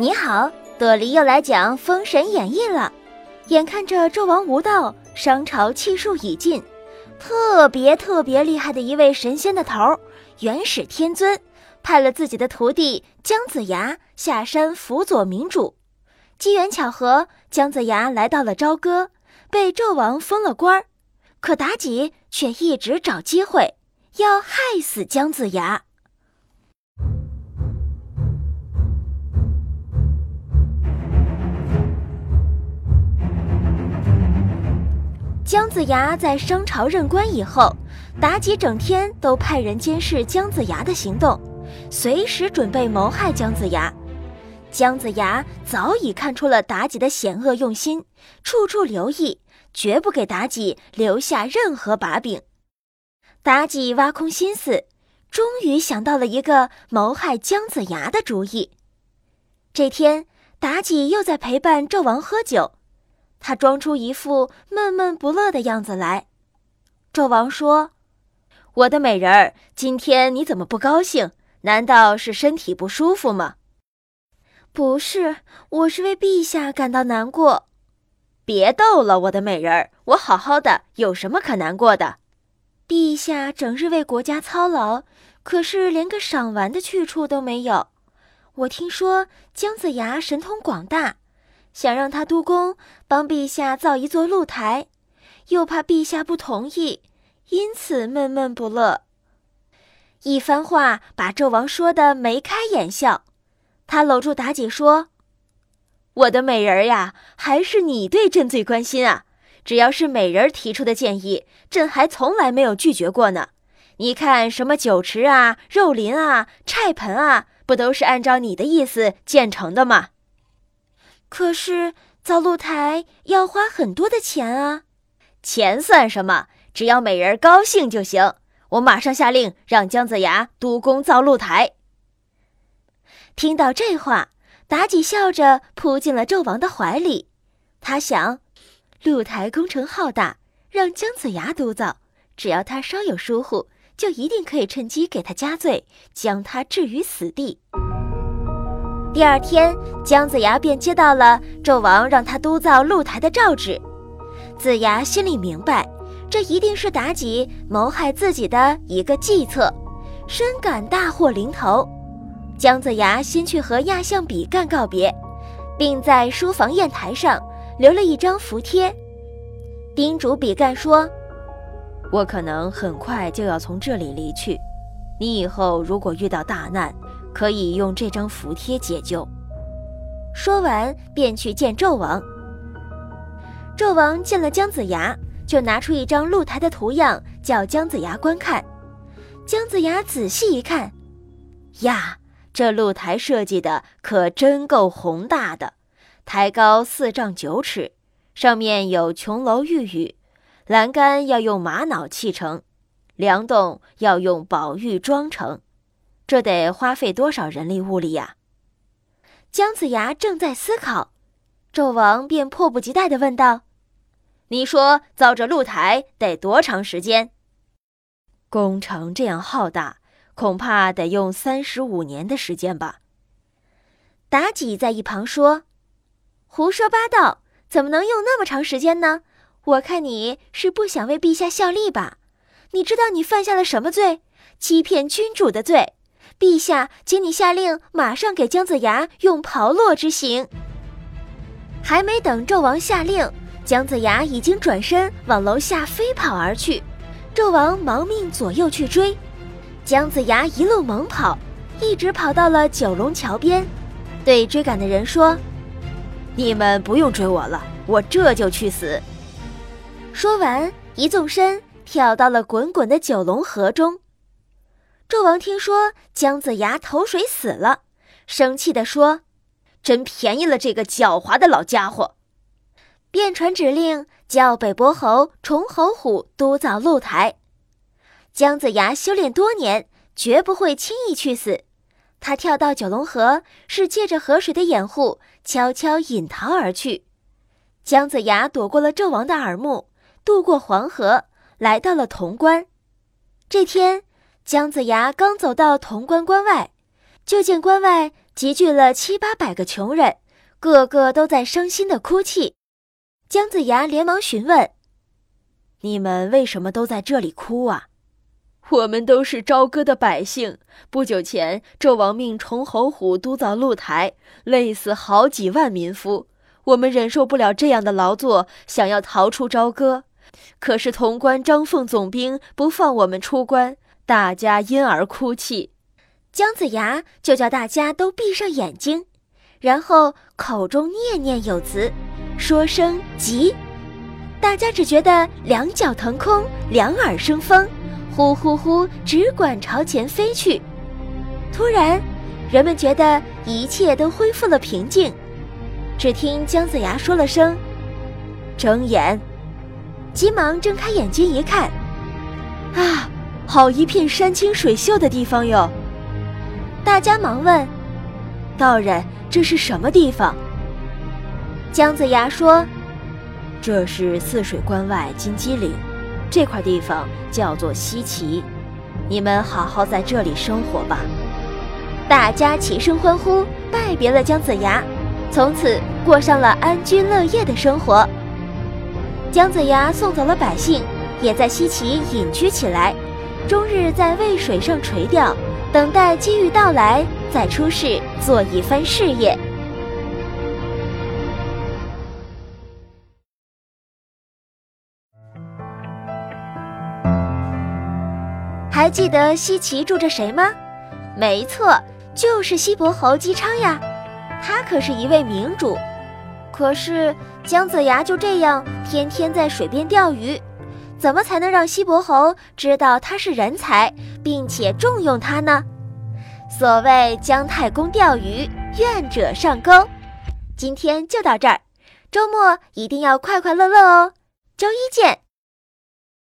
你好，朵梨又来讲《封神演义》了。眼看着纣王无道，商朝气数已尽，特别特别厉害的一位神仙的头元始天尊，派了自己的徒弟姜子牙下山辅佐明主。机缘巧合，姜子牙来到了朝歌，被纣王封了官儿。可妲己却一直找机会要害死姜子牙。姜子牙在商朝任官以后，妲己整天都派人监视姜子牙的行动，随时准备谋害姜子牙。姜子牙早已看出了妲己的险恶用心，处处留意，绝不给妲己留下任何把柄。妲己挖空心思，终于想到了一个谋害姜子牙的主意。这天，妲己又在陪伴纣王喝酒。他装出一副闷闷不乐的样子来。纣王说：“我的美人儿，今天你怎么不高兴？难道是身体不舒服吗？”“不是，我是为陛下感到难过。”“别逗了，我的美人儿，我好好的，有什么可难过的？”“陛下整日为国家操劳，可是连个赏玩的去处都没有。我听说姜子牙神通广大。”想让他督工帮陛下造一座露台，又怕陛下不同意，因此闷闷不乐。一番话把纣王说的眉开眼笑，他搂住妲己说：“我的美人呀，还是你对朕最关心啊！只要是美人提出的建议，朕还从来没有拒绝过呢。你看，什么酒池啊、肉林啊、菜盆啊，不都是按照你的意思建成的吗？”可是造露台要花很多的钱啊，钱算什么？只要美人高兴就行。我马上下令让姜子牙督工造露台。听到这话，妲己笑着扑进了纣王的怀里。他想，露台工程浩大，让姜子牙督造，只要他稍有疏忽，就一定可以趁机给他加罪，将他置于死地。第二天，姜子牙便接到了纣王让他督造露台的诏旨。子牙心里明白，这一定是妲己谋害自己的一个计策，深感大祸临头。姜子牙先去和亚相比干告别，并在书房砚台上留了一张符贴，叮嘱比干说：“我可能很快就要从这里离去，你以后如果遇到大难。”可以用这张符贴解救。说完，便去见纣王。纣王见了姜子牙，就拿出一张露台的图样，叫姜子牙观看。姜子牙仔细一看，呀，这露台设计的可真够宏大的，台高四丈九尺，上面有琼楼玉宇，栏杆要用玛瑙砌成，梁栋要用宝玉装成。这得花费多少人力物力呀？姜子牙正在思考，纣王便迫不及待地问道：“你说造这露台得多长时间？工程这样浩大，恐怕得用三十五年的时间吧？”妲己在一旁说：“胡说八道，怎么能用那么长时间呢？我看你是不想为陛下效力吧？你知道你犯下了什么罪？欺骗君主的罪！”陛下，请你下令，马上给姜子牙用炮烙之刑。还没等纣王下令，姜子牙已经转身往楼下飞跑而去。纣王忙命左右去追，姜子牙一路猛跑，一直跑到了九龙桥边，对追赶的人说：“你们不用追我了，我这就去死。”说完，一纵身跳到了滚滚的九龙河中。纣王听说姜子牙投水死了，生气地说：“真便宜了这个狡猾的老家伙！”便传指令，叫北伯侯崇侯虎督造露台。姜子牙修炼多年，绝不会轻易去死。他跳到九龙河，是借着河水的掩护，悄悄隐逃而去。姜子牙躲过了纣王的耳目，渡过黄河，来到了潼关。这天。姜子牙刚走到潼关关外，就见关外集聚了七八百个穷人，个个都在伤心的哭泣。姜子牙连忙询问：“你们为什么都在这里哭啊？”“我们都是朝歌的百姓。不久前，纣王命崇侯虎督造露台，累死好几万民夫。我们忍受不了这样的劳作，想要逃出朝歌。可是潼关张凤总兵不放我们出关，大家因而哭泣。”姜子牙就叫大家都闭上眼睛，然后口中念念有词。说声急，大家只觉得两脚腾空，两耳生风，呼呼呼，只管朝前飞去。突然，人们觉得一切都恢复了平静。只听姜子牙说了声“睁眼”，急忙睁开眼睛一看，啊，好一片山清水秀的地方哟！大家忙问：“道人，这是什么地方？”姜子牙说：“这是泗水关外金鸡岭，这块地方叫做西岐，你们好好在这里生活吧。”大家齐声欢呼，拜别了姜子牙，从此过上了安居乐业的生活。姜子牙送走了百姓，也在西岐隐居起来，终日在渭水上垂钓，等待机遇到来，再出世做一番事业。还记得西岐住着谁吗？没错，就是西伯侯姬昌呀。他可是一位明主。可是姜子牙就这样天天在水边钓鱼，怎么才能让西伯侯知道他是人才，并且重用他呢？所谓姜太公钓鱼，愿者上钩。今天就到这儿，周末一定要快快乐乐哦。周一见。